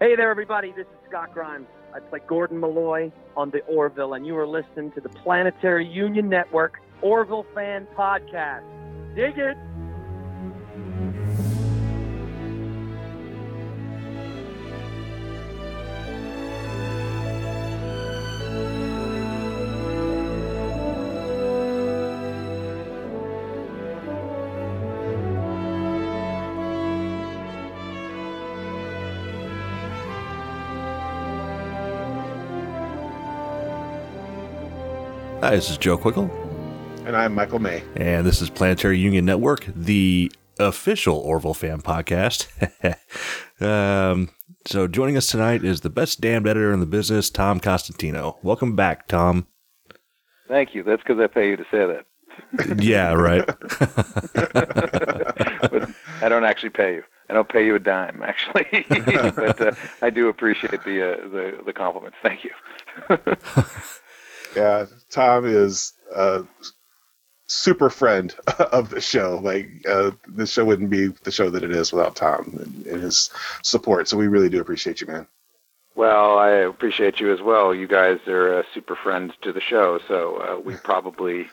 Hey there, everybody. This is Scott Grimes. I play Gordon Malloy on the Orville, and you are listening to the Planetary Union Network Orville Fan Podcast. Dig it! Hi, this is Joe Quickle. And I'm Michael May. And this is Planetary Union Network, the official Orville fan podcast. um, so joining us tonight is the best damned editor in the business, Tom Costantino. Welcome back, Tom. Thank you. That's because I pay you to say that. yeah, right. I don't actually pay you. I don't pay you a dime, actually, but uh, I do appreciate the uh, the the compliments. Thank you. Yeah, Tom is a super friend of the show. Like uh, the show wouldn't be the show that it is without Tom and, and, his support. So we really do appreciate you, man. Well, I appreciate you as well. You guys are uh, super friends to the show, so uh, we probably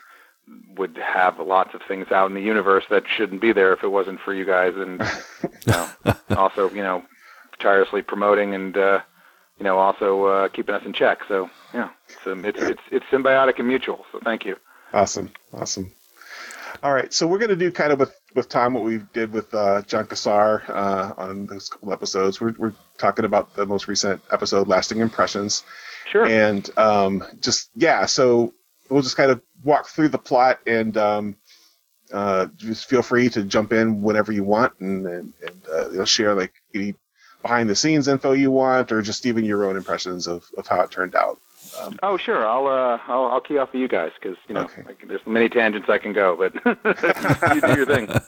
would have lots of things out in the universe that shouldn't be there if it wasn't for you guys, and you know, also you know, tirelessly promoting and uh, you know also uh, keeping us in check. So yeah, it's, um, it's it's it's symbiotic and mutual. So thank you. Awesome, awesome. All right, so we're going to do kind of with with Tom what we did with uh, Jon Cassar uh, on those couple episodes. We're we're talking about the most recent episode, lasting impressions. Sure. And um, just yeah, so we'll just kind of walk through the plot and um, uh, just feel free to jump in whenever you want and and, and uh, you'll share like any behind the scenes info you want or just even your own impressions of, of how it turned out. Um, oh sure, I'll uh, I'll, I'll key off of you guys because you know okay. there's many tangents I can go, but you do your thing.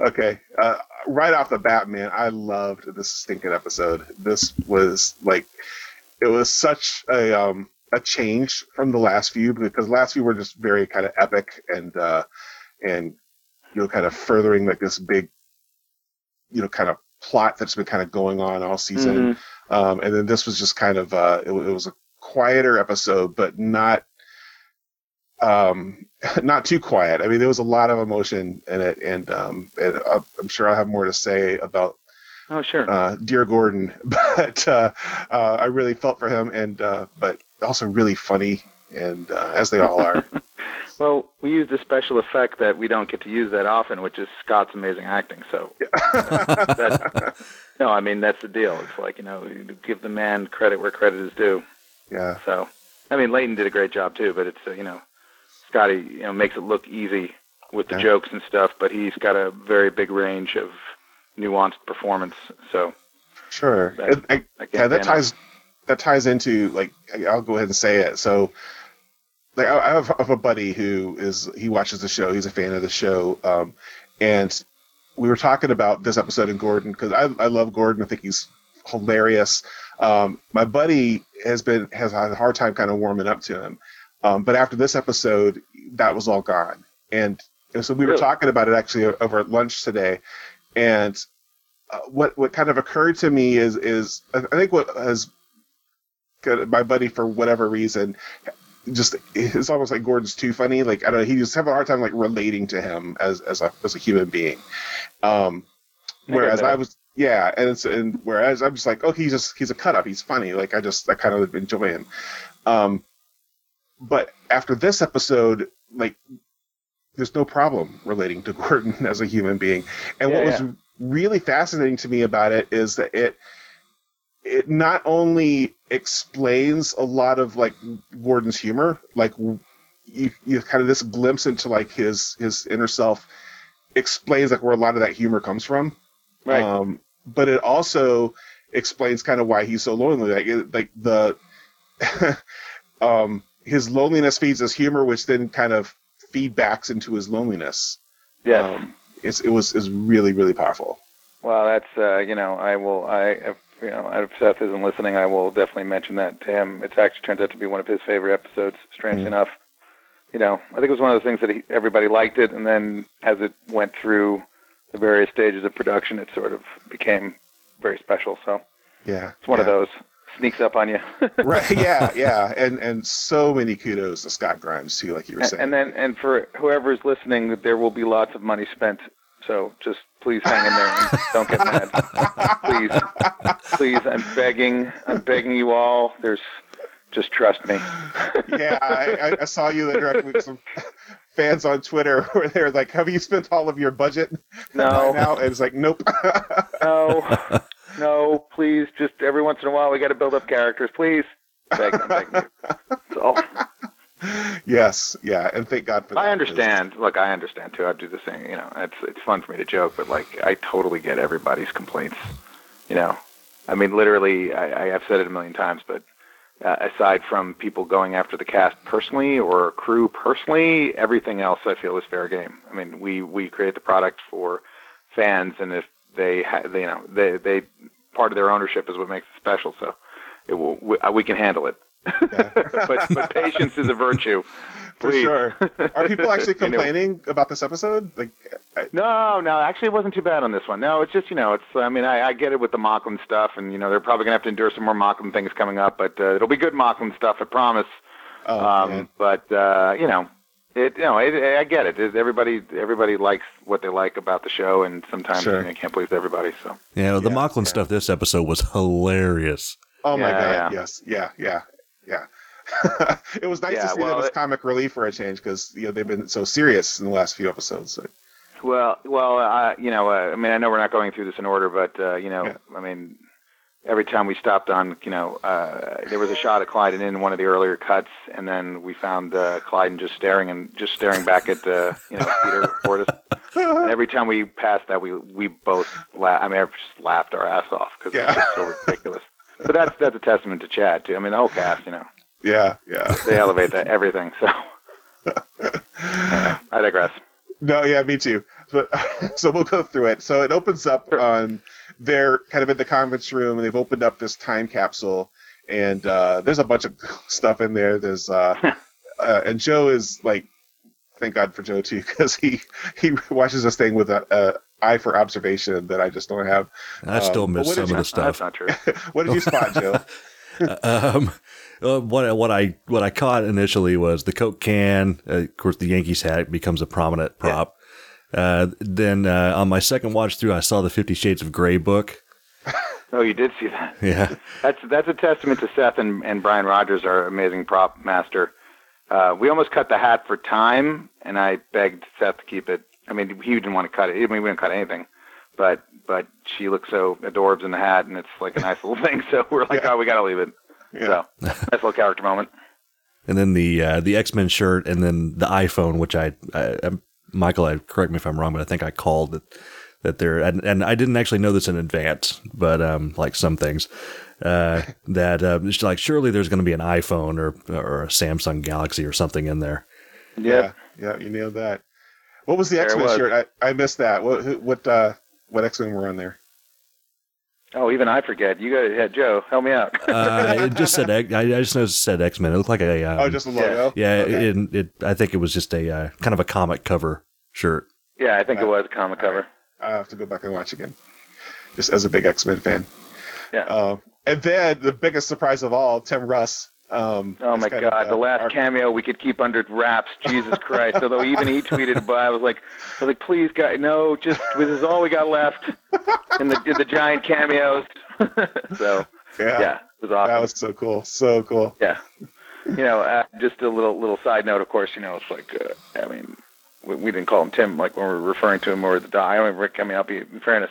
Okay, uh, right off the bat, man, I loved this stinking episode. This was like, it was such a um a change from the last few because last few were just very kind of epic and uh and you know kind of furthering like this big you know kind of plot that's been kind of going on all season. Mm-hmm. Um, and then this was just kind of uh, it, it, was a quieter episode, but not um, not too quiet. I mean, there was a lot of emotion in it, and, um, and uh, I'm sure I'll have more to say about. Oh sure. Uh, Dear Gordon, but uh, uh, I really felt for him, and uh, but also really funny, and uh, as they all are. Well, we used a special effect that we don't get to use that often, which is Scott's amazing acting. So, that, no, I mean that's the deal. It's like you know, you give the man credit where credit is due. Yeah. So, I mean, Leighton did a great job too, but it's uh, you know, Scotty you know makes it look easy with the yeah. jokes and stuff, but he's got a very big range of nuanced performance. So, sure, that, I, I yeah, that ties that ties into like I'll go ahead and say it. So like I have, I have, a buddy who is he watches the show. He's a fan of the show, um, and we were talking about this episode in Gordon because I, I love Gordon. I think he's hilarious. Um, my buddy has been has had a hard time kind of warming up to him, um, but after this episode, that was all gone. And, and so we really? were talking about it actually over at lunch today, and uh, what what kind of occurred to me is is I think what has my buddy for whatever reason just it's almost like Gordon's too funny. Like I don't know, he just have a hard time like relating to him as as a as a human being. Um, whereas I, I was yeah, and it's and whereas I'm just like, oh, he's just he's a cut up, he's funny. Like I just I kind of enjoy him. Um, but after this episode, like there's no problem relating to Gordon as a human being. And yeah, what was really fascinating to me about it is that it it not only explains a lot of like Gordon's humor, like you, you kind of this glimpse into like his his inner self explains like where a lot of that humor comes from. Right. Um, but it also explains kind of why he's so lonely. Like it, like the um, his loneliness feeds his humor, which then kind of feedbacks into his loneliness. Yeah. Um, it's, it was is really really powerful. Well, that's uh, you know I will I if, you know, if Seth isn't listening, I will definitely mention that to him. It actually turns out to be one of his favorite episodes. Strange mm-hmm. enough, you know, I think it was one of those things that he, everybody liked it, and then as it went through the various stages of production, it sort of became very special. So, Yeah, it's one yeah. of those sneaks up on you. right. Yeah, yeah, and and so many kudos to Scott Grimes too, like you were saying. And then, and for whoever's listening, there will be lots of money spent. So just please hang in there and don't get mad. please, please, I'm begging, I'm begging you all. There's, just trust me. yeah, I, I saw you with some fans on Twitter where they're like, "Have you spent all of your budget?" No. Now and it's like, nope. no, no, please. Just every once in a while, we got to build up characters, please. Begging you. So. yes, yeah, and thank God for that. I understand. Look, I understand too. I do the same. You know, it's it's fun for me to joke, but like, I totally get everybody's complaints. You know, I mean, literally, I, I have said it a million times, but uh, aside from people going after the cast personally or crew personally, everything else I feel is fair game. I mean, we we create the product for fans, and if they, ha- they you know, they they part of their ownership is what makes it special. So, it will we, uh, we can handle it. Yeah. but but patience is a virtue. For Please. sure. Are people actually You know. complaining about this episode? Like, I, No, no, actually, it wasn't too bad on this one. No, it's just you know, it's. I mean, I, I get it with the Moclan stuff, and you know, they're probably gonna have to endure some more Moclan things coming up, but uh, it'll be good Moclan stuff, I promise. oh, um, man. but uh, you know, it. You know, it, I get it. It- Everybody, everybody likes what they like about the show, and sometimes Sure. you know, you can't please everybody. So Yeah, the Yeah, Moclan yeah. stuff this episode was hilarious. oh my yeah, God, yeah. yes, yeah, yeah, yeah. it was nice Yeah, to see well, them as comic relief for a change because you know they've been so serious in the last few episodes. So, Well, well, uh, you know, uh, I mean, I know we're not going through this in order, but uh, you know, Yeah. I mean, every time we stopped on, you know, uh, there was a shot of Klyden in one of the earlier cuts, and then we found uh, Klyden just staring and just staring back at, uh, you know, Peter Bortus. And every time we passed that, we we both laughed. I mean, I just laughed our ass off because Yeah. it was so ridiculous. But that's that's a testament to Chad too. I mean, the whole cast, you know, yeah, yeah. they elevate that everything. So I digress. No, yeah, me too. But so we'll go through it. So it opens up on they're kind of in the conference room and they've opened up this time capsule and uh, there's a bunch of stuff in there. There's uh, uh, and Joe is like, thank God for Joe too because he he watches this thing with a, a eye for observation that I just don't have. I still Um, miss some did of the stuff. That's not true. What did you spot, Joe? Um, uh, what what I what I caught initially was the Coke can. Uh, of course, the Yankees hat becomes a prominent prop. Uh, then uh, on my second watch through, I saw the Fifty Shades of Grey book. Oh, you did see that. Yeah, That's that's a testament to Seth and, and Brian Rogers, our amazing prop master. Uh, we almost cut the hat for time, and I begged Seth to keep it. I mean, he didn't want to cut it. I mean, we didn't cut anything, but but she looks so adorbs in the hat, and it's like a nice little thing. So we're like, Yeah. oh, we gotta leave it. Yeah. So nice little character moment. and then the uh, the X Men shirt, and then the iPhone, which I, I, I Michael, I correct me if I'm wrong, but I think I called it that they're and, and I didn't actually know this in advance, but um, like some things. Uh, that uh, it's like surely there's going to be an iPhone or or a Samsung Galaxy or something in there. Yeah, yeah, you nailed that. What was the X Men shirt? I, I missed that. What what uh, what X Men were on there? Oh, even I forget. You got yeah, Joe, help me out. Uh, it just said X- I, I just noticed it said X Men. It looked like a um, oh, just a logo. yeah. Okay. It, it I think it was just a uh, kind of a comic cover shirt. yeah, I think it was a comic cover. I have to go back and watch again, just as a big X Men fan. Yeah. Um, and then the biggest surprise of all, Tim Russ. Um, Oh my God! the last our- cameo we could keep under wraps. Jesus Christ! Although even he tweeted, but I was like, I was like, please, guy, no, just this is all we got left in the in the giant cameos. so yeah, yeah, it was awesome. that was so cool, so cool. yeah, you know, uh, just a little little side note. Of course, you know, it's like, uh, I mean, we, we didn't call him Tim like when we were referring to him or the I Rick. I mean, I'll be in fairness.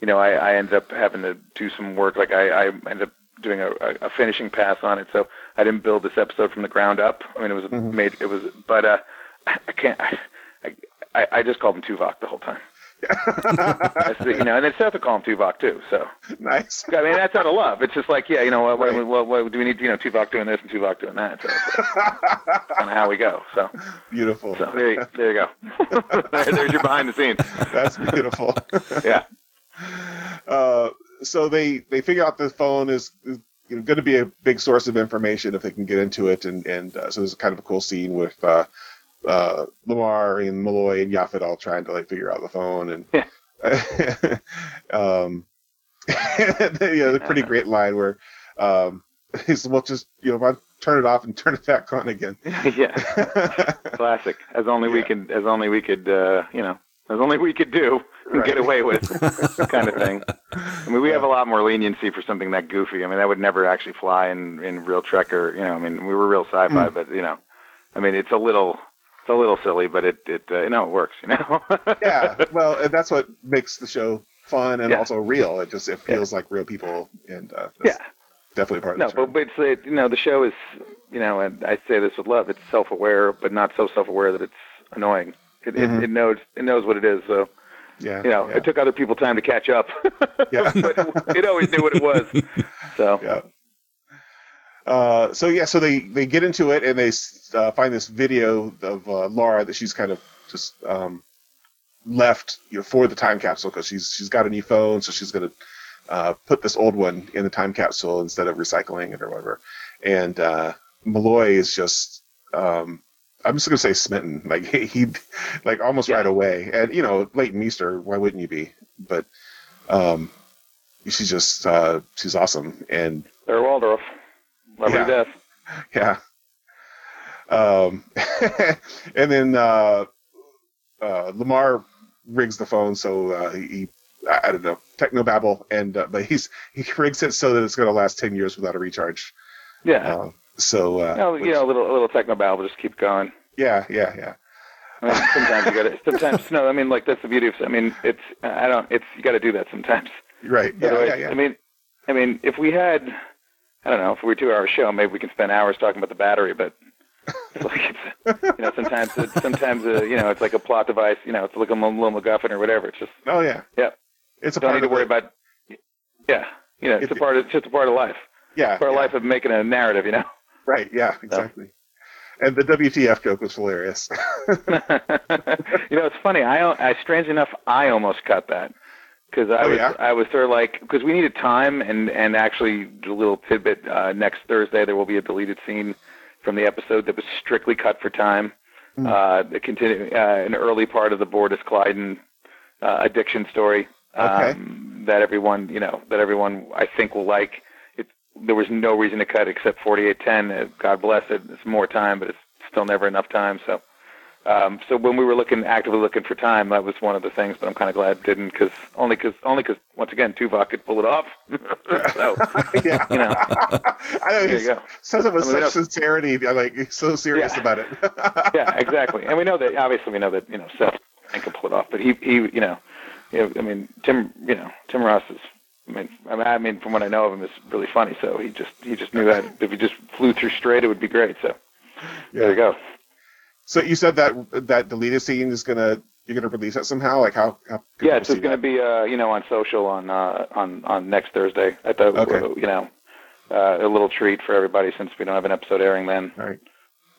You know, I, I ended up having to do some work. Like I, I ended up doing a, a, a finishing pass on it, so I didn't build this episode from the ground up. I mean, it was Mhm. made. It was, but uh, I can't. I, I, I just called him Tuvok the whole time. The, you know, and then Seth would call him Tuvok too. So nice. I mean, that's out of love. It's just like, yeah, you know, what, what, Right. what, what do we need? You know, Tuvok doing this and Tuvok doing that. So kind of how we go. So, beautiful. so there, you, there you go. there's your behind the scenes. That's beautiful. Yeah. Uh, so they they figure out the phone is, is going to be a big source of information if they can get into it, and and uh, so there's a kind of a cool scene with uh, uh, Lamar and Malloy and Yaphet all trying to like figure out the phone, and Yeah. um, yeah, the pretty great line where um, he's well, just you know, turn it off and turn it back on again. yeah, classic. As only yeah. we could, as only we could, uh, you know, as only we could do right. get away with, kind of thing. I mean, we have a lot more leniency for something that goofy. I mean, that would never actually fly in in real Trek or you know. I mean, we were real sci-fi, mm. but you know, I mean, it's a little it's a little silly, but it it uh, you know it works. You know. yeah, well, that's what makes the show fun and yeah. also real. It just it feels yeah. like real people, and uh, yeah, definitely part of no, but, but it's it, you know the show is you know, and I say this with love. It's self-aware, but not so self-aware that it's annoying. It, mm-hmm. it, it knows it knows what it is. So yeah, you know, yeah. it took other people time to catch up. yeah, but it always knew what it was. So yeah. Uh, so yeah, so they they get into it and they uh, find this video of uh, Laura that she's kind of just um, left you know, for the time capsule because she's she's got a new phone, so she's gonna uh, put this old one in the time capsule instead of recycling it or whatever. And uh, Malloy is just um, I'm just gonna say smitten, like he, like almost yeah. right away. And you know, Leighton Meester, why wouldn't you be? But um, she's just uh, she's awesome and. They're Waldorf. Love yeah. death. Yeah. Um, and then uh, uh, Lamar rigs the phone so uh, he, I don't know technobabble and uh, but he's he rigs it so that it's going to last ten years without a recharge. Yeah. Uh, so uh, no, you know, a little a little techno technobabble, just keep going. Yeah, yeah, yeah. I mean, sometimes you got to. Sometimes no. I mean, like that's the beauty of. I mean, it's. I don't. It's you got to do that sometimes. Right. Yeah, yeah, yeah. I mean, I mean, if we had I don't know, if we were a two-hour show, maybe we can spend hours talking about the battery, but it's like it's, you know, sometimes it's, sometimes uh, you know, it's like a plot device. You know, it's like a little MacGuffin or whatever. It's just oh yeah, yeah. It's a don't need to worry about. Yeah, you know, it's, a part of it's just a part of life. Yeah, part yeah. of life of making a narrative. You know. Right. Yeah. Exactly. So. And the WTF joke was hilarious. you know, it's funny. I, I strange enough, I almost cut that because I oh, was yeah? I was sort of like because we needed time and and actually a little tidbit uh, next Thursday there will be a deleted scene from the episode that was strictly cut for time. Mm. Uh, the continue uh, an early part of the Bortus Klyden uh, addiction story okay. um, that everyone you know that everyone I think will like. There was no reason to cut except 4810. Uh, God bless it. It's more time, but it's still never enough time. So um, so when we were looking actively looking for time, that was one of the things. But I'm kind of glad it didn't, because only because only because once again Tuvok could pull it off. so yeah. you know, I know there you go. says it with such such sincerity. Like he's so serious yeah. about it. yeah, exactly. And we know that obviously we know that you know Seth can pull it off, but he he you know, you know I mean Tim you know Tim Russ is I mean, I mean, from what I know of him, is really funny. So he just he just knew that if he just flew through straight, it would be great. So yeah. there you go. So you said that that deleted scene is gonna you're gonna release it somehow? Like how? how yeah, it's just gonna be uh you know on social on uh on on next Thursday. I thought okay. you know uh, a little treat for everybody since we don't have an episode airing then. All right.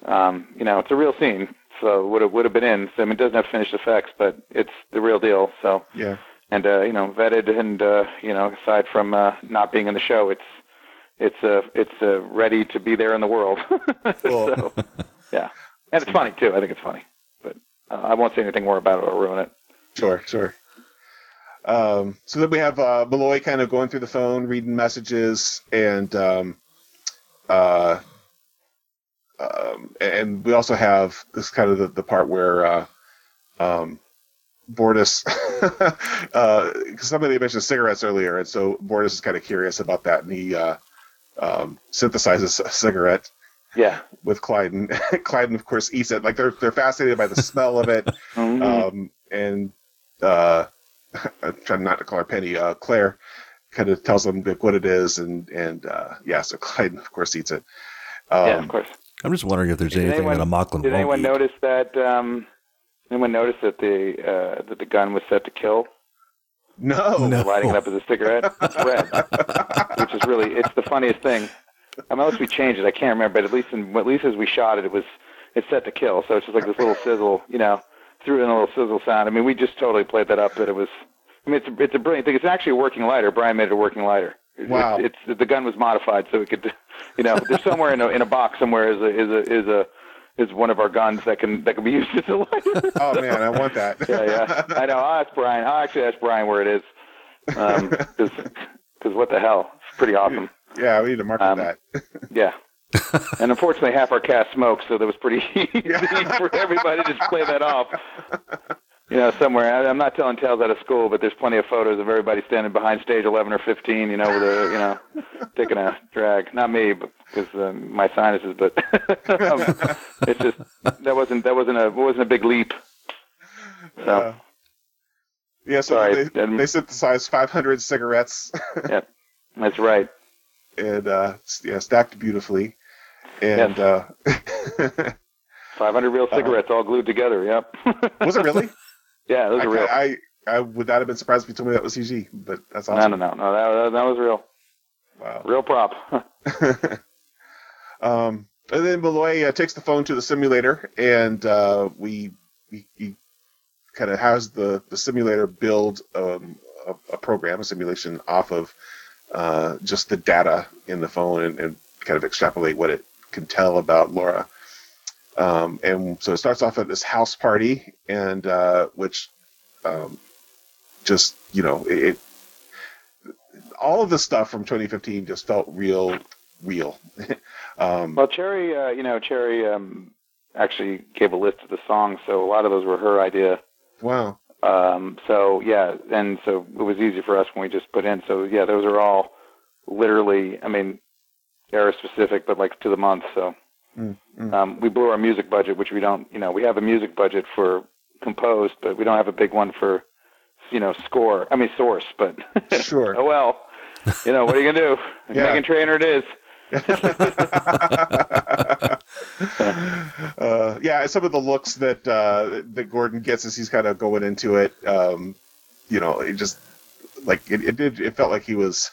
Um, you know, it's a real scene, so would have would have been in. So, I mean, it doesn't have finished effects, but it's the real deal. So yeah. And uh, you know, vetted and uh, you know, aside from uh, not being in the show, it's it's uh it's uh, ready to be there in the world. So, yeah. And it's funny too. I think it's funny, but uh, I won't say anything more about it or ruin it. Sure, sure. Um, so then we have uh, Malloy kind of going through the phone, reading messages, and um, uh, um, and we also have this kind of the, the part where uh, um, Bortus, because uh, somebody mentioned cigarettes earlier, and so Bortus is kind of curious about that, and he uh, um, synthesizes a cigarette yeah. With Klyden. Klyden, of course, eats it. Like they're they're fascinated by the smell of it. mm-hmm. um, and uh, I'm trying not to call her Penny. Uh, Claire kind of tells them like, what it is, and and uh, yeah, so Klyden, of course, eats it. Um, yeah, of course. I'm just wondering if there's did anything anyone, that a Moclan Did anyone eat. notice that? Um, anyone notice that the uh, that the gun was set to kill? No, no. lighting it up as a cigarette. It's red, which is really it's the funniest thing. I mean, unless we changed it, I can't remember. But at least in at least as we shot it, it was it's set to kill. So it's just like this little sizzle, you know, threw in a little sizzle sound. I mean, we just totally played that up. That it was. I mean, it's a, it's a brilliant thing. It's actually a working lighter. Brian made it a working lighter. Wow. It's, it's the gun was modified so it could, you know, there's somewhere in a in a box somewhere is a is a is a is one of our guns that can that can be used as a lighter. oh man, I want that. yeah, yeah. I know. I'll ask Brian. I'll actually ask Brian where it is. Um, cause, because what the hell? It's pretty awesome. Yeah, we need to market um, that. yeah. and unfortunately, half our cast smokes, so that was pretty easy for everybody to just play that off. You know, somewhere. I, I'm not telling tales out of school, but there's plenty of photos of everybody standing behind stage 11 or 15. You know, with a you know, taking a drag. Not me, but because um, my sinuses. But um, it's just that wasn't that wasn't a wasn't a big leap. So. Uh, yeah, so Sorry, they, they synthesized 500 cigarettes. yeah, that's right. And uh, yeah, stacked beautifully. And yes. uh, 500 real uh-huh. cigarettes uh, all glued together. Yep. was it really? Yeah, those are real. I, I would not have been surprised if you told me that was CG, but that's awesome. No, no, no, no. That, that was real. Wow. Real prop. um, and then Malloy uh, takes the phone to the simulator, and uh, we, we, he kind of has the, the simulator build um, a, a, program, a simulation off of uh, just the data in the phone and, and, kind of extrapolate what it can tell about Laura. Um, and so it starts off at this house party, and uh, which um, just you know it, all of the stuff from 2015 just felt real, real. um, well, Cherry, uh, you know, Cherry um, actually gave a list of the songs, so a lot of those were her idea. Wow. Um, so yeah, and so it was easy for us when we just put in. So yeah, those are all literally, I mean, era specific, but like to the month. So mm, mm. Um, we blew our music budget, which we don't, you know, we have a music budget for composed, but we don't have a big one for, you know, score. I mean, source, but sure. oh well, you know, what are you gonna do? yeah. Meghan Trainor it is. uh, yeah, some of the looks that uh, that Gordon gets as he's kind of going into it, um, you know, it just like it, it did. It felt like he was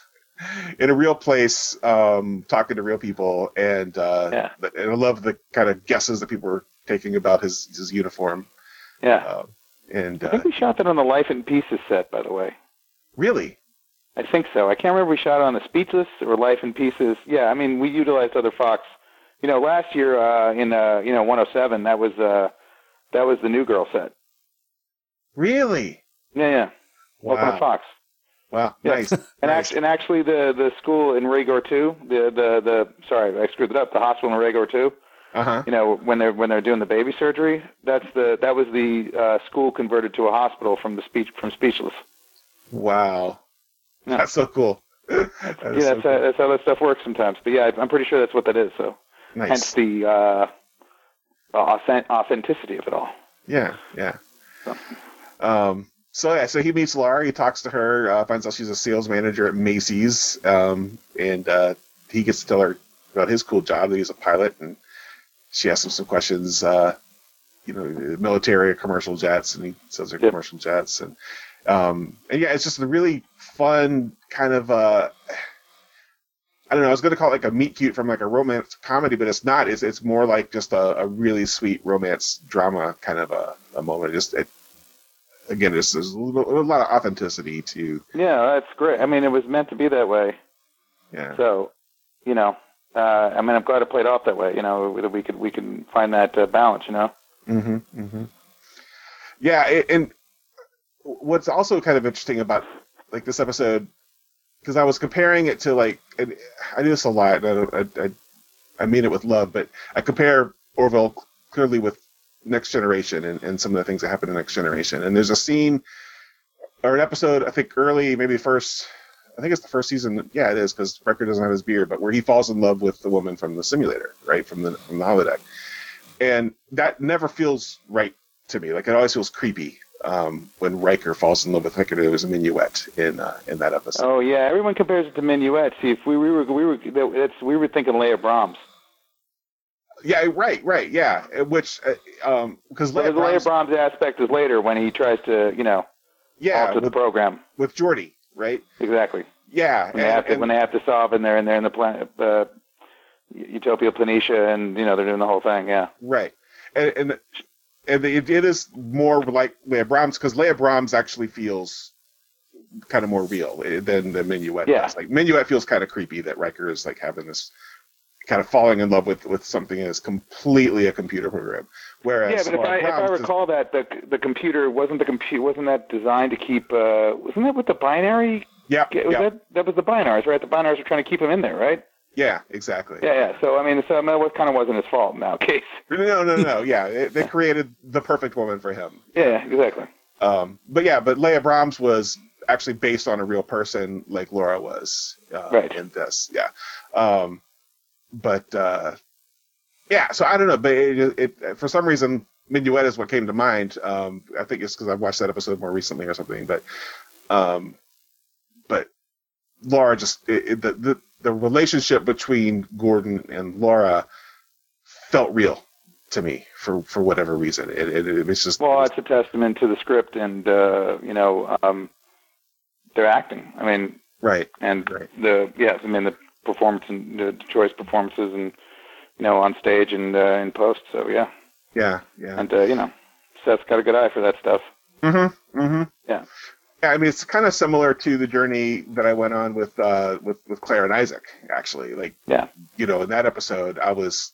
in a real place, um, talking to real people, and uh, yeah. and I love the kind of guesses that people were taking about his his uniform. Yeah, uh, and I think we shot that on the Life in Pieces set, by the way. Really? I think so. I can't remember we shot on the Speechless or Life in Pieces. Yeah, I mean we utilized other Fox. You know, last year uh, in uh, you know 107, that was uh, that was the New Girl set. Really? Yeah, yeah. Wow. Welcome to Fox. Wow, yeah. nice. and, nice. Actually, and actually, the the school in Raygor two, the the the sorry, I screwed it up. The hospital in Raygor two. Uh-huh. You know, when they're when they're doing the baby surgery, that's the that was the uh, school converted to a hospital from the speech from Speechless. Wow. Yeah. That's so cool. that yeah, that's, so cool. that's how that stuff works sometimes. But yeah, I'm pretty sure that's what that is. So, nice. hence the uh, authenticity of it all. Yeah, yeah. So. Um, so yeah, so he meets Laura. He talks to her. Uh, finds out she's a sales manager at Macy's, um, and uh, he gets to tell her about his cool job. That he's a pilot, and she asks him some questions. Uh, you know, military or commercial jets, and he says they're yep. commercial jets, and um, and yeah, it's just a really fun kind of uh I don't know. I was going to call it like a meet cute from like a romance comedy, but it's not. It's it's more like just a, a really sweet romance drama kind of a, a moment. Just it, again, there's, there's a, little, a lot of authenticity to. Yeah, that's great. I mean, it was meant to be that way. Yeah. So, you know, uh, I mean, I'm glad it played off that way. You know, that we could we can find that uh, balance. You know. Mm-hmm. Mm-hmm. Yeah, and what's also kind of interesting about like this episode because I was comparing it to like I do this a lot. I, I, I mean it with love, but I compare Orville clearly with Next Generation and, and some of the things that happen in Next Generation. And there's a scene or an episode I think early, maybe first. I think it's the first season. Yeah, it is because Riker doesn't have his beard, but where he falls in love with the woman from the simulator, right from the from the holodeck, and that never feels right to me. Like it always feels creepy um, when Riker falls in love with Riker, there was a minuet in uh, in that episode. Oh yeah, everyone compares it to minuet. See, if we, we were we were it's, we were thinking Leah Brahms. Yeah, right, right, yeah. Uh, which uh, um, because Leah, the Leah Brahms aspect is later when he tries to you know yeah alter with, the program with Geordi, right? Exactly. Yeah, when, and, they, have to, and, when they have to solve and they're in there in the planet uh, Utopia Planitia and you know they're doing the whole thing. Yeah. Right, and, and and it, it is more like Leah Brahms because Leah Brahms actually feels kind of more real eh, than the Minuet yeah. does. Like Minuet feels kind of creepy that Riker is like having this kind of falling in love with with something that is completely a computer program. Whereas yeah, but if I, if I recall is, that the the computer wasn't the computer wasn't that designed to keep uh, wasn't that with the binary Yeah, was yeah. that that was the Bynars, right? The Bynars were trying to keep him in there, right? Yeah, exactly. Yeah, yeah. So I mean, so I mean, it kind of wasn't his fault in that case. No, no, no. yeah, it, they created the perfect woman for him. Yeah, exactly. Um, but yeah, but Leah Brahms was actually based on a real person, like Laura was. Uh, Right. In this, yeah. Um, but uh, yeah, so I don't know, but it, it for some reason, Minuet is what came to mind. Um, I think it's because I've watched that episode more recently or something. But, um, but Laura just it, the, the the relationship between Gordon and Laura felt real to me for for whatever reason. It it, it was just Well, it's a testament to the script and uh, you know um, their acting. I mean, right. and Right. the yes, I mean the performance and the choice performances and you know on stage and uh, in post. So yeah, Yeah, yeah. and uh, you know Seth's got a good eye for that stuff. Mm-hmm. Mm-hmm. Yeah. Yeah, I mean it's kind of similar to the journey that I went on with uh with with Claire and Isaac actually. Like Yeah. you know, in that episode I was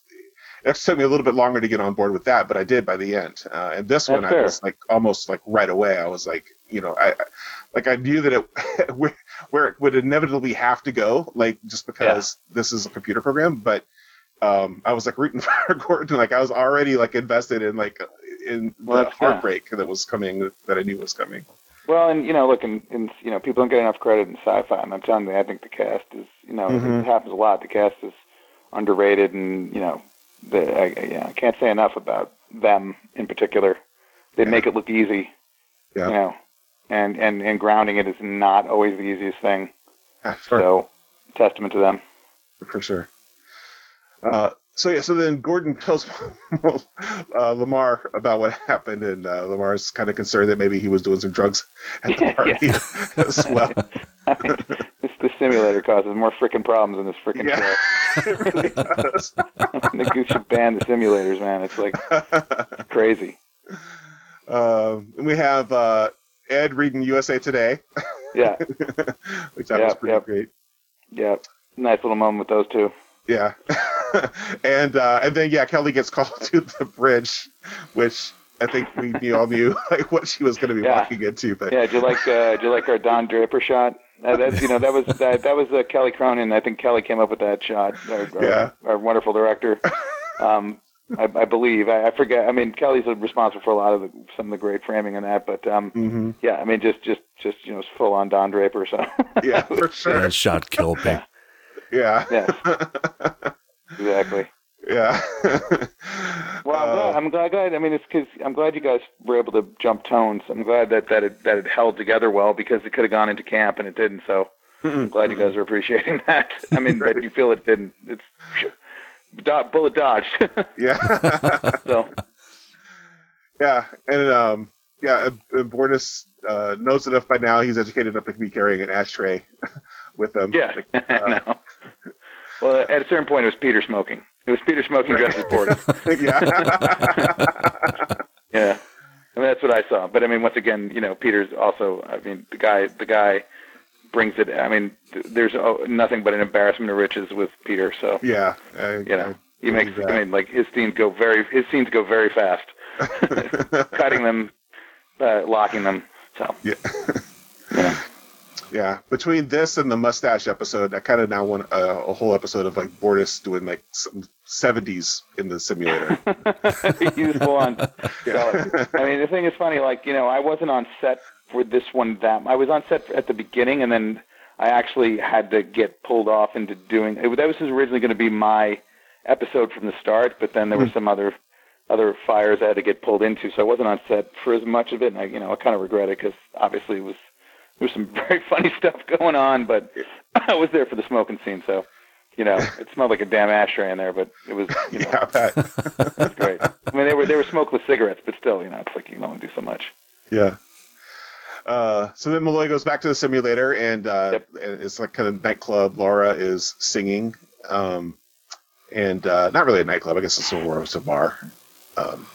it took me a little bit longer to get on board with that, but I did by the end. Uh, and this That's one I was like almost like right away. I was like, you know, I I- like I knew that it where, it would inevitably have to go, like just because this is a computer program, but um, I was like rooting for Gordon. Like I was already like invested in like in Well, the heartbreak that was coming that I knew was coming. Well, and you know, look, and, and you know, people don't get enough credit in sci-fi, and I'm telling you, I think the cast is, you know, Mhm. it happens a lot. The cast is underrated, and you know, the, I, I- yeah, I can't say enough about them in particular. They Yeah. make it look easy, Yeah. you know, and and and grounding it is not always the easiest thing. Ah, sure. So, testament to them. for sure. Uh, so yeah, so then Gordon tells uh, Lamar about what happened, and uh, Lamar's kind of concerned that maybe he was doing some drugs at the Yeah, party as well. I mean, this the simulator causes more freaking problems in this freaking Yeah. show. it really does. You should ban the simulators, man. It's like crazy. um, and we have uh, Ed reading USA Today, Yeah, which I was pretty yep. great. yeah. Nice little moment with those two. Yeah, and uh, and then yeah, Kelly gets called to the bridge, which I think we, all knew like what she was going to be Yeah. walking into, but Yeah, do you like uh, do you like our Don Draper shot? Uh, that's you know that was that, that was uh, Kelly Cronin. I think Kelly came up with that shot. Our, our, Yeah. our wonderful director. Um, I, I believe I, I forget. I mean, Kelly's responsible for a lot of the, some of the great framing in that. But um, hmm yeah, I mean, just just just you know, full on Don Draper. So yeah, for sure. That shot killed me. Yeah. yes, exactly. yeah. Well, I'm, glad, Uh, I'm glad. glad. I mean, it's because I'm glad you guys were able to jump tones. I'm glad that that it, that it held together well because it could have gone into camp and it didn't. So I'm glad you guys are appreciating that. I mean, that you feel it didn't. It's do- bullet dodged. yeah. so yeah. And um yeah, uh, uh, Bortus uh, knows enough by now. He's educated enough to be carrying an ashtray with him. yeah, Like, uh, know. Well, at a certain point, it was Peter smoking. It was Peter smoking dressed as Bortus. yeah. Yeah, I mean that's what I saw. But I mean, once again, you know, Peter's also. I mean, the guy, the guy brings it. I mean, there's oh, nothing but an embarrassment of riches with Peter. So yeah. I, you know, he makes. I mean, like his scenes go very. His scenes go very fast. Cutting them, uh, locking them. So Yeah. yeah. Yeah, between this and the mustache episode, I kind of now want a, a whole episode of like Bortus doing like 70s in the simulator. He's full on. Yeah. I mean, the thing is funny. Like, you know, I wasn't on set for this one. That I was on set at the beginning, and then I actually had to get pulled off into doing. It, that was originally going to be my episode from the start, but then there were hmm. some other other fires I had to get pulled into, so I wasn't on set for as much of it. And I, you know, I kind of regret it because obviously it was there was some very funny stuff going on, but I was there for the smoking scene, so. You know, it smelled like a damn ashtray in there, but it was, you know, yeah, I bet. great. I mean, they were they were smokeless cigarettes, but still, you know, it's like you can only do so much. Yeah. Uh, so then Malloy goes back to the simulator, and, uh, Yep. and it's like kind of nightclub. Laura is singing, um, and uh, not really a nightclub. I guess it's more of a bar. Um,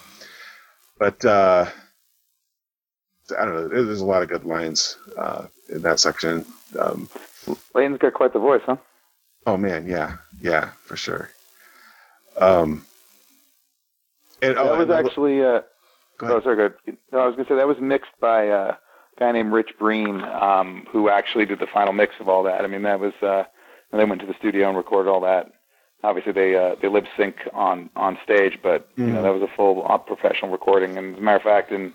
but uh, I don't know. There's a lot of good lines uh, in that section. Um, Leighton's got quite the voice, huh? Oh man, yeah, yeah, for sure. Um, and that oh, was and- actually. Uh, go oh, ahead. sorry, good. No, I was gonna say that was mixed by uh, guy named Rich Breen, um, who actually did the final mix of all that. I mean, that was uh, they went to the studio and recorded all that. Obviously, they uh, they lip sync on on stage, but you know Mhm. that was a full uh, professional recording. And as a matter of fact, and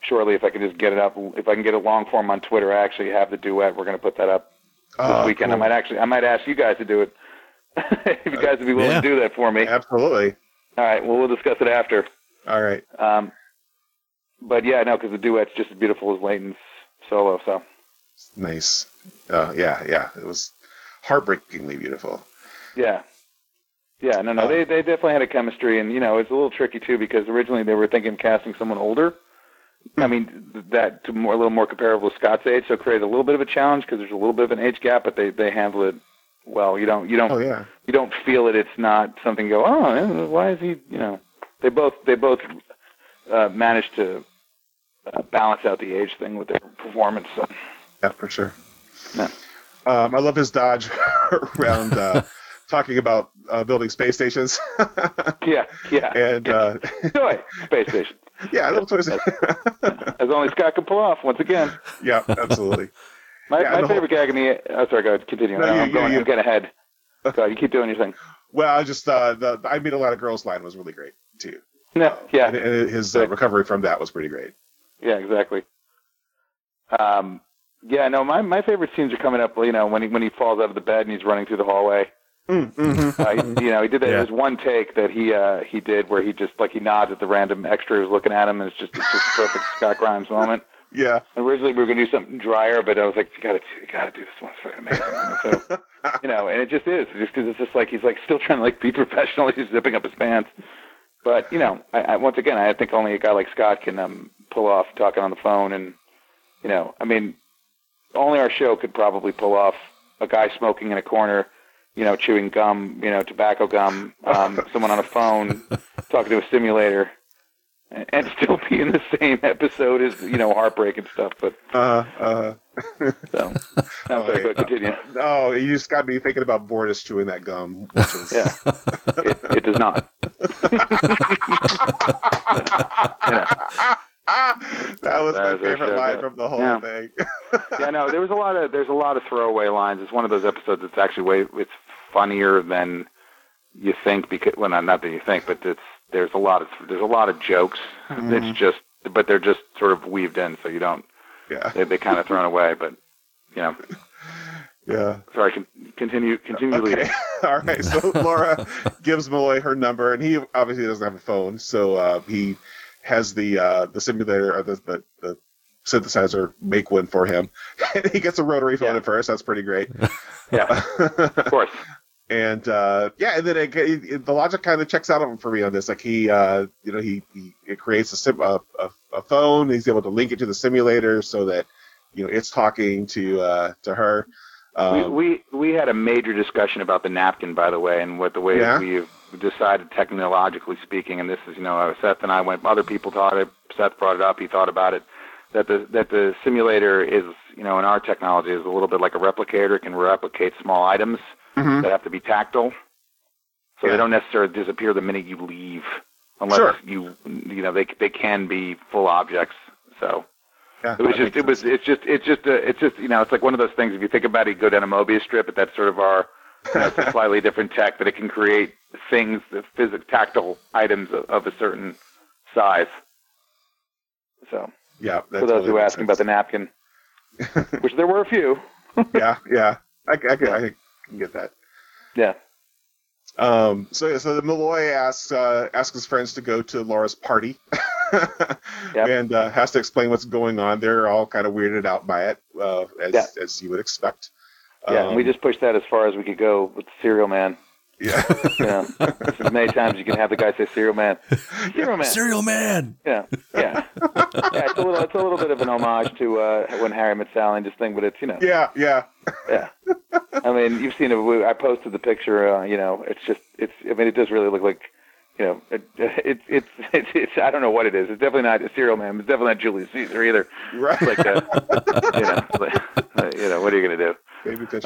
shortly, if I can just get it up, if I can get a long form on Twitter, I actually have the duet. We're going to put that up this Oh, weekend. I might actually, I might ask you guys to do it. if you guys would be willing Yeah. to do that for me. Absolutely. All right. Well, we'll discuss it after. All right. Um, but yeah, no, because the duet's just as beautiful as Leighton's solo. So Nice. Uh, yeah, yeah. It was heartbreakingly beautiful. yeah, yeah, no, no, Oh. they they definitely had a chemistry, and you know, it's a little tricky too because originally they were thinking of casting someone older. I mean, th- that to more a little more comparable to Scott's age, so it created a little bit of a challenge because there's a little bit of an age gap, but they they handle it well. You don't you don't Oh yeah. you don't feel it. It's not something you go, oh, why is he? You know, they both they both uh, managed to uh, balance out the age thing with their performance. So. Yeah, for sure. Yeah. Um, I love his dodge around uh, talking about uh, building space stations. Yeah, yeah. and uh, Toy space station, yeah, little toys. as only Scott can pull off. Once again, yeah, absolutely. my, Yeah, my the whole- favorite gag in the. Oh, sorry, go ahead. Continue. No, No, you- I'm you- going. you- I'm getting ahead. Go ahead. You keep doing your thing. Well, I just uh, the I meet a lot of girls line was really great too. No, yeah, And, and his uh, recovery from that was pretty great. Yeah, exactly. Um, yeah, no, my my favorite scenes are coming up. You know, when he when he falls out of the bed and he's running through the hallway. Mm-hmm. Uh, he- you know, he did that. Yeah. There's one take that he uh, he did where he just like he nods at the random extra who's looking at him, and it's just it's just a perfect Scott Grimes moment. Yeah. Originally, we were gonna do something drier, but I was like, you gotta you gotta do this one. It's fucking amazing. So, you know, and it just is, just because it's just like he's like still trying to like be professional. He's zipping up his pants. But you know, I, I, once again, I think only a guy like Scott can um, pull off talking on the phone, and you know, I mean, only our show could probably pull off a guy smoking in a corner, you know, chewing gum, you know, tobacco gum, um, someone on a phone talking to a simulator, and, and still be in the same episode as you know, heartbreak and stuff. But Uh, uh, so, I'm sorry, but continue. oh, you just got me thinking about Bortus chewing that gum. Which was, Yeah, it, it does not. that was That my was favorite line from the whole Yeah. thing. yeah, no, there was a lot of there's a lot of throwaway lines. It's one of those episodes that's actually way it's funnier than you think because well not, not that you think, but it's there's a lot of there's a lot of jokes. Mhm. It's just but they're just sort of weaved in, so you don't Yeah, they they kind of thrown away. But you know, yeah. sorry, con- continue continue Okay. leading. All right. So Laura gives Malloy her number, and he obviously doesn't have a phone, so uh, he has the uh, the simulator or the, the, the synthesizer make one for him. And he gets a rotary phone Yeah. at first. That's pretty great. Yeah, of course. and uh, yeah, and then it, it, the logic kind of checks out for me on this. Like he, uh, you know, he, he it creates a, sim, a, a, a phone. He's able to link it to the simulator so that you know it's talking to uh, to her. Um, we, we we had a major discussion about the napkin, by the way, and what the way Yeah? we've decided technologically speaking. And this is, you know, uh, Seth and I went. Other people thought it. Seth brought it up. He thought about it. That the that the simulator is, you know, in our technology is a little bit like a replicator. It can replicate small items mhm. that have to be tactile, so Yeah. they don't necessarily disappear the minute you leave, unless Sure. you you know they they can be full objects. So Yeah, it was just, it was, it's just, it's just, a, it's just, you know, it's like one of those things. If you think about it, you go down a Mobius strip, but that's sort of our, it's a slightly different tech, but it can create things, the physical, tactile items of, of a certain size. So, yeah. for those totally who are asking about the napkin, which there were a few, yeah, yeah, I, I, can, I can get that. yeah, Um, so so the Malloy asks uh, asks his friends to go to Laura's party, and uh, has to explain what's going on. They're all kind of weirded out by it, uh, as Yeah. as you would expect. Yeah. and we Um, just pushed that as far as we could go with the Serial Man. yeah Yeah, as many times you can have the guy say Serial Man, Serial Man. Serial Man. Yeah, yeah, yeah. It's a little, it's a little bit of an homage to uh, when Harry met Sally and just thing, but it's you know, yeah yeah Yeah. I mean, you've seen it. I posted the picture. Uh, you know, it's just, it's. I mean, it does really look like, you know, it, it, it's, it's, it's. I don't know what it is. It's definitely not a serial man. It's definitely not Julius Caesar either. right. It's like, a, you know, like, uh, you know, what are you gonna do?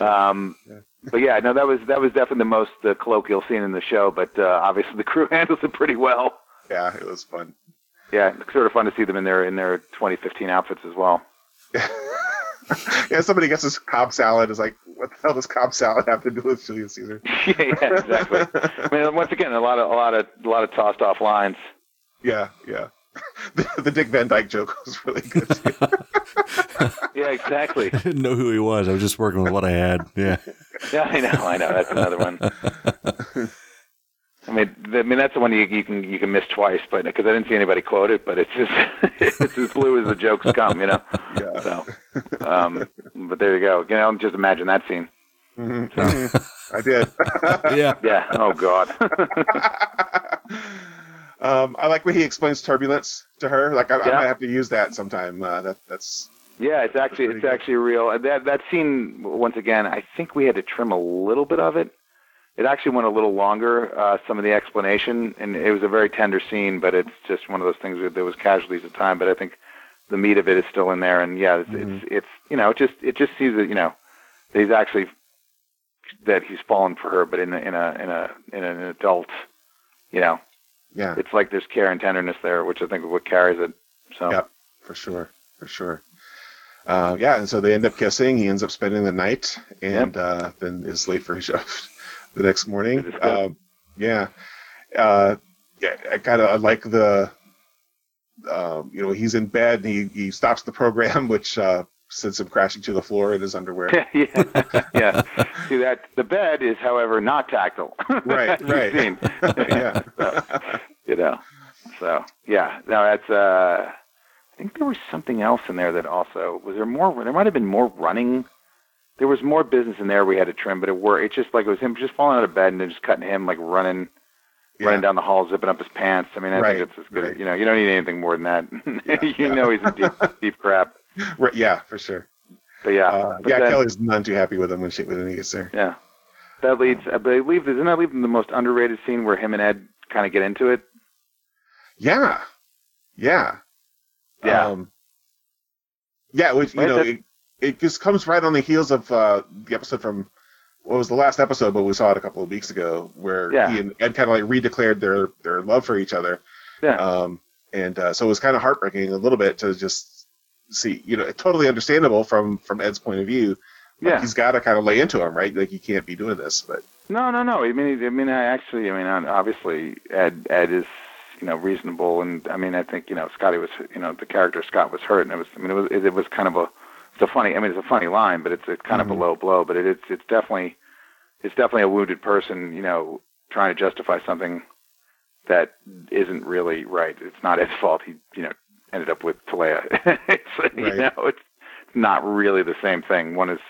Um, Yeah. but yeah, no, that was that was definitely the most uh, colloquial scene in the show. But uh, obviously, the crew handles it pretty well. yeah, it was fun. Yeah, it's sort of fun to see them in their in their 2015 outfits as well. yeah, yeah somebody gets this Cobb salad. Is like, what the hell does Cobb salad have to do with Julius Caesar? yeah, yeah, exactly. I mean, once again, a lot of a lot of a lot of tossed off lines. Yeah, yeah. The, the Dick Van Dyke joke was really good. Too. yeah, exactly. I didn't know who he was. I was just working with what I had. Yeah. Yeah, I know. I know. That's another one. I mean, I mean that's the one you, you can you can miss twice, but because I didn't see anybody quote it, but it's just it's as blue as the jokes come, you know. Yeah. So, um, but there you go. You know, just imagine that scene. Mm-hmm. So. I did. yeah. Yeah. Oh God. Um, I like when he explains turbulence to her. Like I, yeah. I might have to use that sometime. Uh, that that's. Yeah, it's actually it's good. actually real. That that scene once again, I think we had to trim a little bit of it. It actually went a little longer. Uh, some of the explanation, and it was a very tender scene, but it's just one of those things that there was casualties of time. But I think the meat of it is still in there, and yeah, it's mm-hmm. it's, it's you know it just it just sees that you know he's actually that he's fallen for her, but in a in a in a in an adult, you know, yeah, it's like there's care and tenderness there, which I think is what carries it. So yeah, for sure, for sure. Uh, yeah, and so they end up kissing. He ends up spending the night, and yep. uh, then is late for his shift the next morning. Um, yeah, uh, yeah, I kind of like the, um, you know, he's in bed and he he stops the program, which uh, sends him crashing to the floor in his underwear. yeah, yeah. See that the bed is, however, not tactile. right, right. yeah. So, you know. So yeah, no, that's. uh I think there was something else in there that also was there more. There might have been more running. There was more business in there we had to trim, but it were it's just like it was him just falling out of bed and then just cutting him like running. Yeah. Running down the hall, zipping up his pants. I mean, I right. think it's as good. Right. You know, you don't need anything more than that. Yeah, you yeah. know, he's in deep, deep crap. Right, yeah, for sure. But yeah, uh, but yeah. Then, Kelly's none too happy with him when she when he gets there. Yeah, that leads. I believe doesn't that lead to the most underrated scene where him and Ed kind of get into it? Yeah, yeah, yeah, um, yeah. Which you know, it, it just comes right on the heels of uh, the episode from what was the last episode, but we saw it a couple of weeks ago, where yeah. he and Ed kind of like redeclared their their love for each other. Yeah. Um, and uh, so it was kind of heartbreaking a little bit to just see, you know, totally understandable from from Ed's point of view. Like yeah, he's got to kind of lay into him, right? Like he can't be doing this, but no, no, no. I mean, I mean, I actually, I mean, obviously, Ed Ed is you know reasonable, and I mean, I think you know Scotty was, you know, the character Scott was hurt, and it was, I mean, it was it, was kind of a it's a funny, I mean, it's a funny line, but it's it's kind mm-hmm. of a low blow, but it, it's it's definitely it's definitely a wounded person, you know, trying to justify something that isn't really right. It's not his fault. He, you know, ended up with right. You know, it's not really the same thing. One is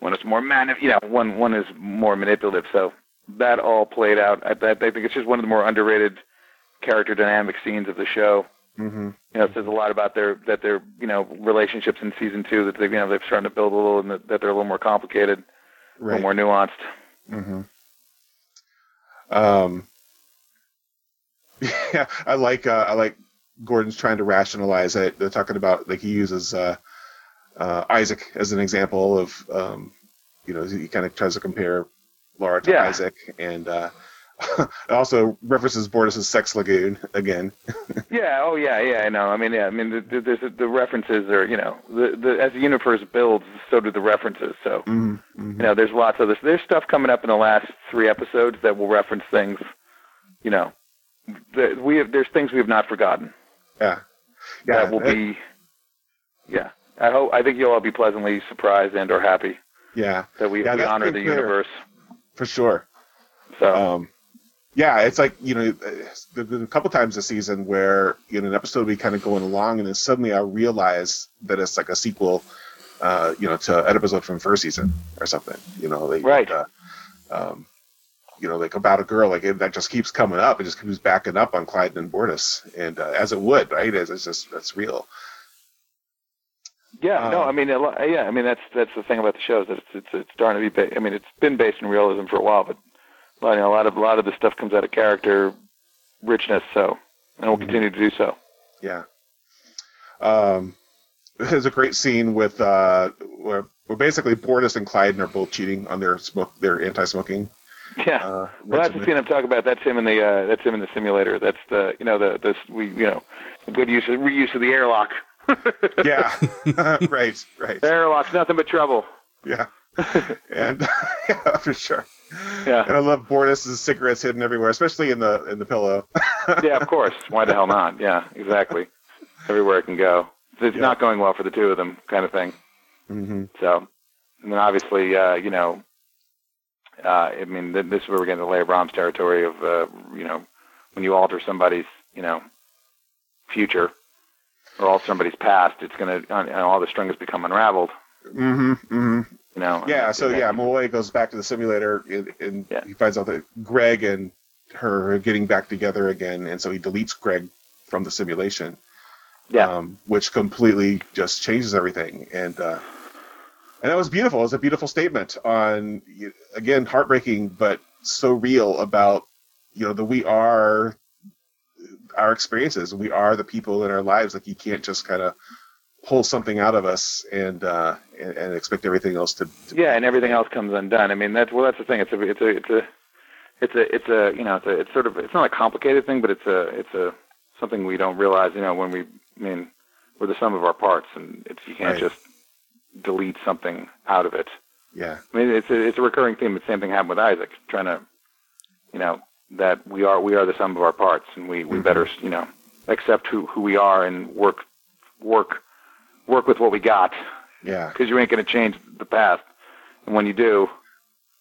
one is more man, you know, one one is more manipulative. So that all played out. I, I think it's just one of the more underrated character dynamic scenes of the show. Mm-hmm. You know, it says a lot about their that their you know relationships in season two that they you know they're starting to build a little and that, that they're a little more complicated, right. a little more nuanced. Mm-hmm. Um. Yeah, I like uh, I like Gordon's trying to rationalize it. They're talking about like he uses uh, uh, Isaac as an example of um, you know he kind of tries to compare Laura to yeah. Isaac and uh, also references Bortus's Sex Lagoon again. yeah. Oh yeah. Yeah. I know. I mean, yeah. I mean, the, the, the references are you know the, the as the universe builds, so do the references. So mm-hmm, mm-hmm. you know, there's lots of this. There's stuff coming up in the last three episodes that will reference things. You know, the, we have, there's things we have not forgotten. Yeah. Yeah. That will it, be. Yeah. I hope. I think you'll all be pleasantly surprised and or happy. Yeah. That we, yeah, we honor the clear. universe. For sure. So. Um, yeah, it's like you know, there's been a couple times this season where you know an episode will be kind of going along, and then suddenly I realize that it's like a sequel, uh, you know, to an episode from first season or something. You know, like right. Uh, um, you know, like about a girl, like it, that just keeps coming up. It just keeps backing up on Klyden and Bortus, and uh, as it would, right? It's, it's just that's real. Yeah, um, no, I mean, yeah, I mean that's that's the thing about the show is that it's it's, it's starting to be. Ba- I mean, it's been based in realism for a while, but you know, a lot of a lot of the stuff comes out of character richness. So, and we'll mm-hmm. continue to do so. Yeah. Um, there's a great scene with uh, where, where basically Bortus and Klyden are both cheating on their smoke, their anti-smoking yeah, uh, well, that's the scene I'm talking about. That's him in the uh, that's him in the simulator. That's the you know the this we you know good use of reuse of the airlock. yeah, right, right. Airlock's nothing but trouble. Yeah, and yeah, for sure. Yeah, and I love Bortus's cigarettes hidden everywhere, especially in the in the pillow. yeah, of course. Why the hell not? Yeah, exactly. Everywhere it can go. It's yeah. not going well for the two of them, kind of thing. Mm-hmm. So, and then obviously, uh, you know, uh, I mean, this is where we're getting to Leah Brahms territory of, uh, you know, when you alter somebody's, you know, future or alter somebody's past, it's going to, and all the strings become unraveled. Mm-hmm. Mm-hmm. You know. Yeah. So yeah, Malloy goes back to the simulator, and, and yeah. he finds out that Greg and her are getting back together again, and so he deletes Greg from the simulation. Yeah. Um, which completely just changes everything, and uh, and that was beautiful. It was a beautiful statement on again heartbreaking, but so real about you know that we are our experiences. We are the people in our lives. Like you can't just kind of pull something out of us and uh, and, and expect everything else to, to, yeah, and everything else comes undone. I mean, that's well, that's the thing. It's a it's a it's a it's a it's a you know it's a it's sort of it's not a complicated thing, but it's a it's a something we don't realize. You know, when we I mean we're the sum of our parts, and it's you can't right. just delete something out of it. Yeah, I mean it's a it's a recurring theme. The same thing happened with Isaac, trying to you know that we are we are the sum of our parts, and we we mm-hmm. better you know accept who who we are and work work work with what we got. Yeah. Because you ain't going to change the past, and when you do,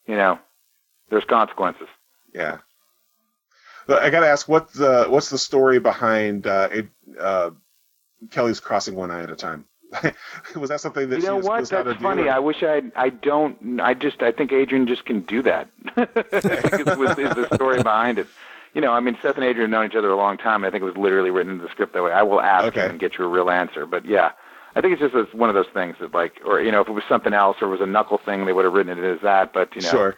you know, there's consequences. Yeah. But I got to ask, what the what's the story behind uh, it, uh, Kelly's crossing one eye at a time? was that something that you know what? That's funny. I wish I I don't. I just I think Adrian just can do that. I think it was, is the story behind it. You know, I mean, Seth and Adrian have known each other a long time. I think it was literally written in the script that way. I will ask okay. him and get you a real answer. But yeah, I think it's just one of those things that like, or you know, if it was something else or it was a knuckle thing, they would have written it as that. But you know, sure.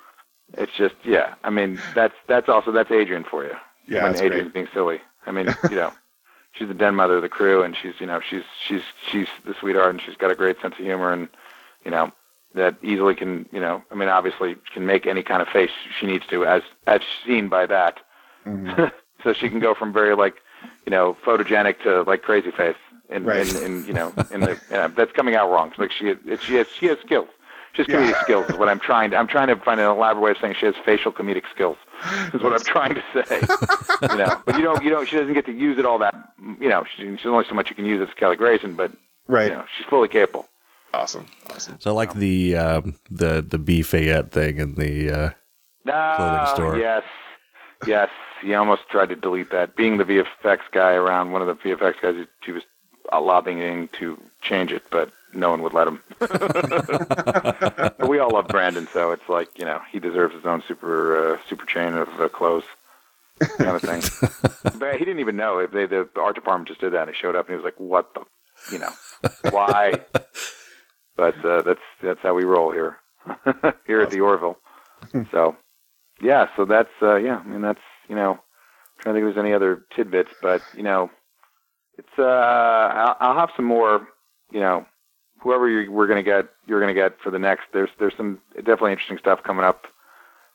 it's just yeah. I mean, that's that's also that's Adrian for you. Yeah, when Adrian's great. being silly. I mean, you know, she's the den mother of the crew, and she's you know she's she's she's the sweetheart, and she's got a great sense of humor, and you know that easily can you know I mean obviously can make any kind of face she needs to as as seen by that. Mm-hmm. so she can go from very like you know photogenic to like crazy face in, right. in, in you know in the uh, that's coming out wrong. Like she she has she has skills. She has comedic yeah. skills is what I'm trying to I'm trying to find an elaborate way of saying she has facial comedic skills. Is what I'm trying to say. you know, but you don't you don't she doesn't get to use it all that you know she, she's only so much you can use as Kelly Grayson, but right. you know she's fully capable. Awesome, awesome. So I like the um, the the B Fayette thing in the uh, oh, clothing store. Yes, yes. He almost tried to delete that. Being the VFX guy around, one of the VFX guys, he was lobbying to change it, but no one would let him. we all love Brandon, so it's like you know he deserves his own super uh, super chain of uh, clothes kind of thing. but he didn't even know if they the art department just did that. And he showed up and he was like, "What the, you know, why?" but uh, that's that's how we roll here here at the Orville. so yeah, so that's uh, yeah. I mean that's you know, I'm trying to think if there's any other tidbits, but you know it's uh, I'll, I'll have some more, you know, whoever you, we're gonna get, you're gonna get for the next. There's there's some definitely interesting stuff coming up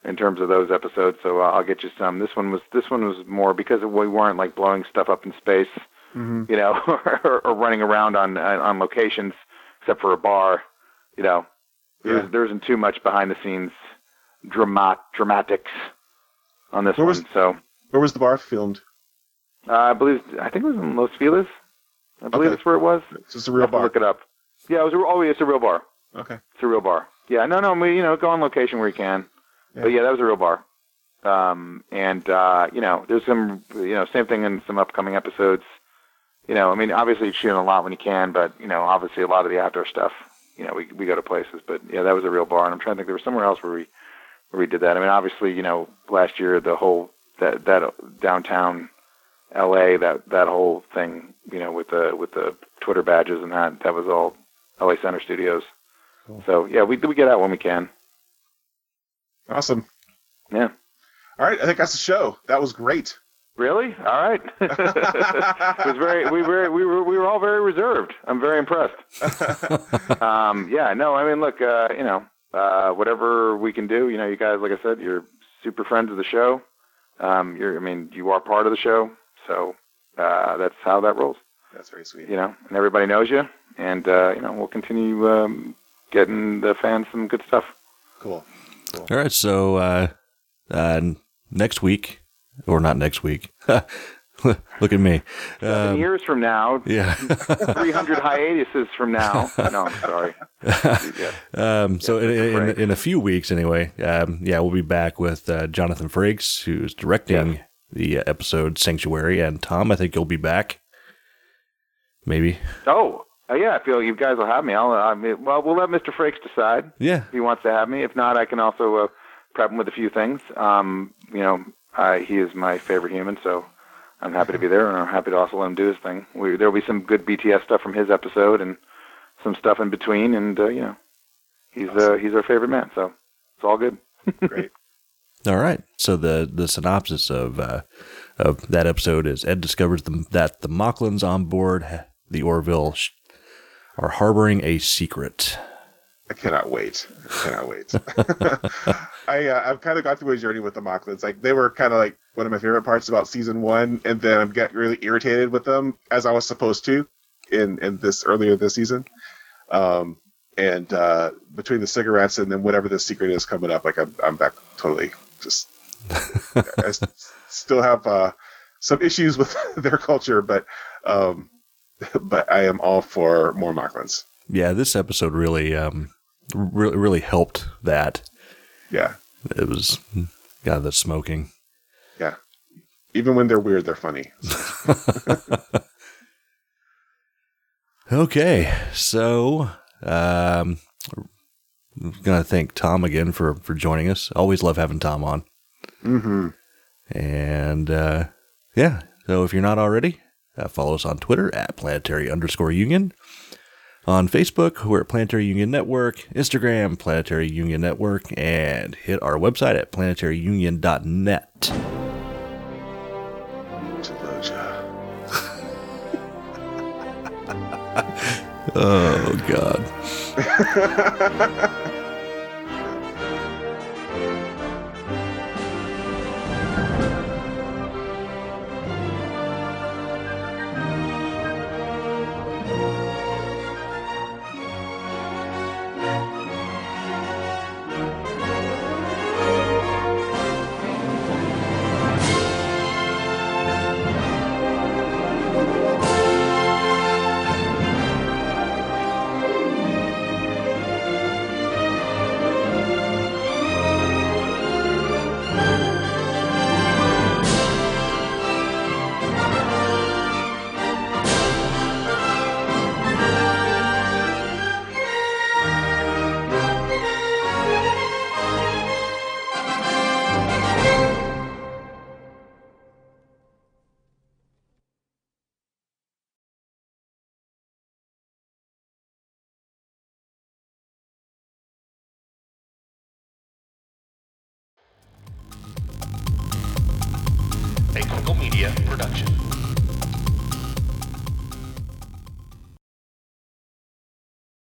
in terms of those episodes. So I'll get you some. This one was this one was more because we weren't like blowing stuff up in space, mm-hmm. you know, or, or running around on on locations except for a bar, you know. There, yeah. there isn't too much behind the scenes dramat dramatics on this where one. Was, so where was the bar filmed? Uh, I believe I think it was in Los Feliz. I believe okay. that's where it was. It's a real bar. look it up. Yeah, it was. A, oh, yeah, it's a real bar. Okay. It's a real bar. Yeah, no, no. We, you know, go on location where you can. Yeah. But yeah, that was a real bar. Um, and uh, you know, there's some, you know, same thing in some upcoming episodes. You know, I mean, obviously you shooting a lot when you can, but you know, obviously a lot of the outdoor stuff. You know, we we go to places, but yeah, that was a real bar. And I'm trying to think there was somewhere else where we where we did that. I mean, obviously, you know, last year the whole that that downtown L.A. That that whole thing, you know, with the with the Twitter badges and that that was all L.A. Center Studios. Cool. So yeah, we we get out when we can. Awesome. Yeah. All right, I think that's the show. That was great. Really? All right. it was very. We were we were we were all very reserved. I'm very impressed. um, yeah. No. I mean, look. Uh, you know, uh, whatever we can do. You know, you guys, like I said, you're super friends of the show. Um, you're. I mean, you are part of the show. So uh, that's how that rolls. That's very sweet. You know, and everybody knows you, and uh, you know we'll continue um, getting the fans some good stuff. Cool. cool. All right, so uh, uh, next week, or not next week. Look at me. Seven um, years from now. Yeah. 300 hiatuses from now. No, I'm sorry. Yeah. Um, so in, in, in, a few weeks, anyway, um, yeah, we'll be back with uh, Jonathan Frakes, who's directing yeah. The episode Sanctuary. And Tom, I think you'll be back. Maybe. Oh, uh, yeah, I feel you guys will have me. I'll, I mean, well, we'll let Mr. Frakes decide. Yeah. If he wants to have me. If not, I can also uh, prep him with a few things. Um, you know, he is my favorite human, so I'm happy to be there, and I'm happy to also let him do his thing. We, there'll be some good BTS stuff from his episode, and some stuff in between, and uh, you know, he's uh, awesome. uh, he's our favorite man, so it's all good. Great. All right. So the the synopsis of uh, of that episode is Ed discovers the, that the Moclans on board the Orville sh- are harboring a secret. I cannot wait. I cannot wait. I uh, I've kind of got through a journey with the Moclans. Like they were kind of like one of my favorite parts about season one, and then I'm getting really irritated with them as I was supposed to in in this earlier this season. Um, and uh, between the cigarettes and then whatever the secret is coming up, like I'm I'm back totally just. I still have uh, some issues with their culture, but um, but I am all for more Moclans. Yeah, this episode really um, really really helped that. Yeah. It was got the smoking. Yeah. Even when they're weird, they're funny. okay, so um, I'm gonna thank Tom again for for joining us. Always love having Tom on. Mm-hmm. And uh, yeah, so if you're not already, uh, follow us on Twitter at planetary underscore union. On Facebook, we're at Planetary Union Network, Instagram, Planetary Union Network, and hit our website at planetaryunion.net. oh, God.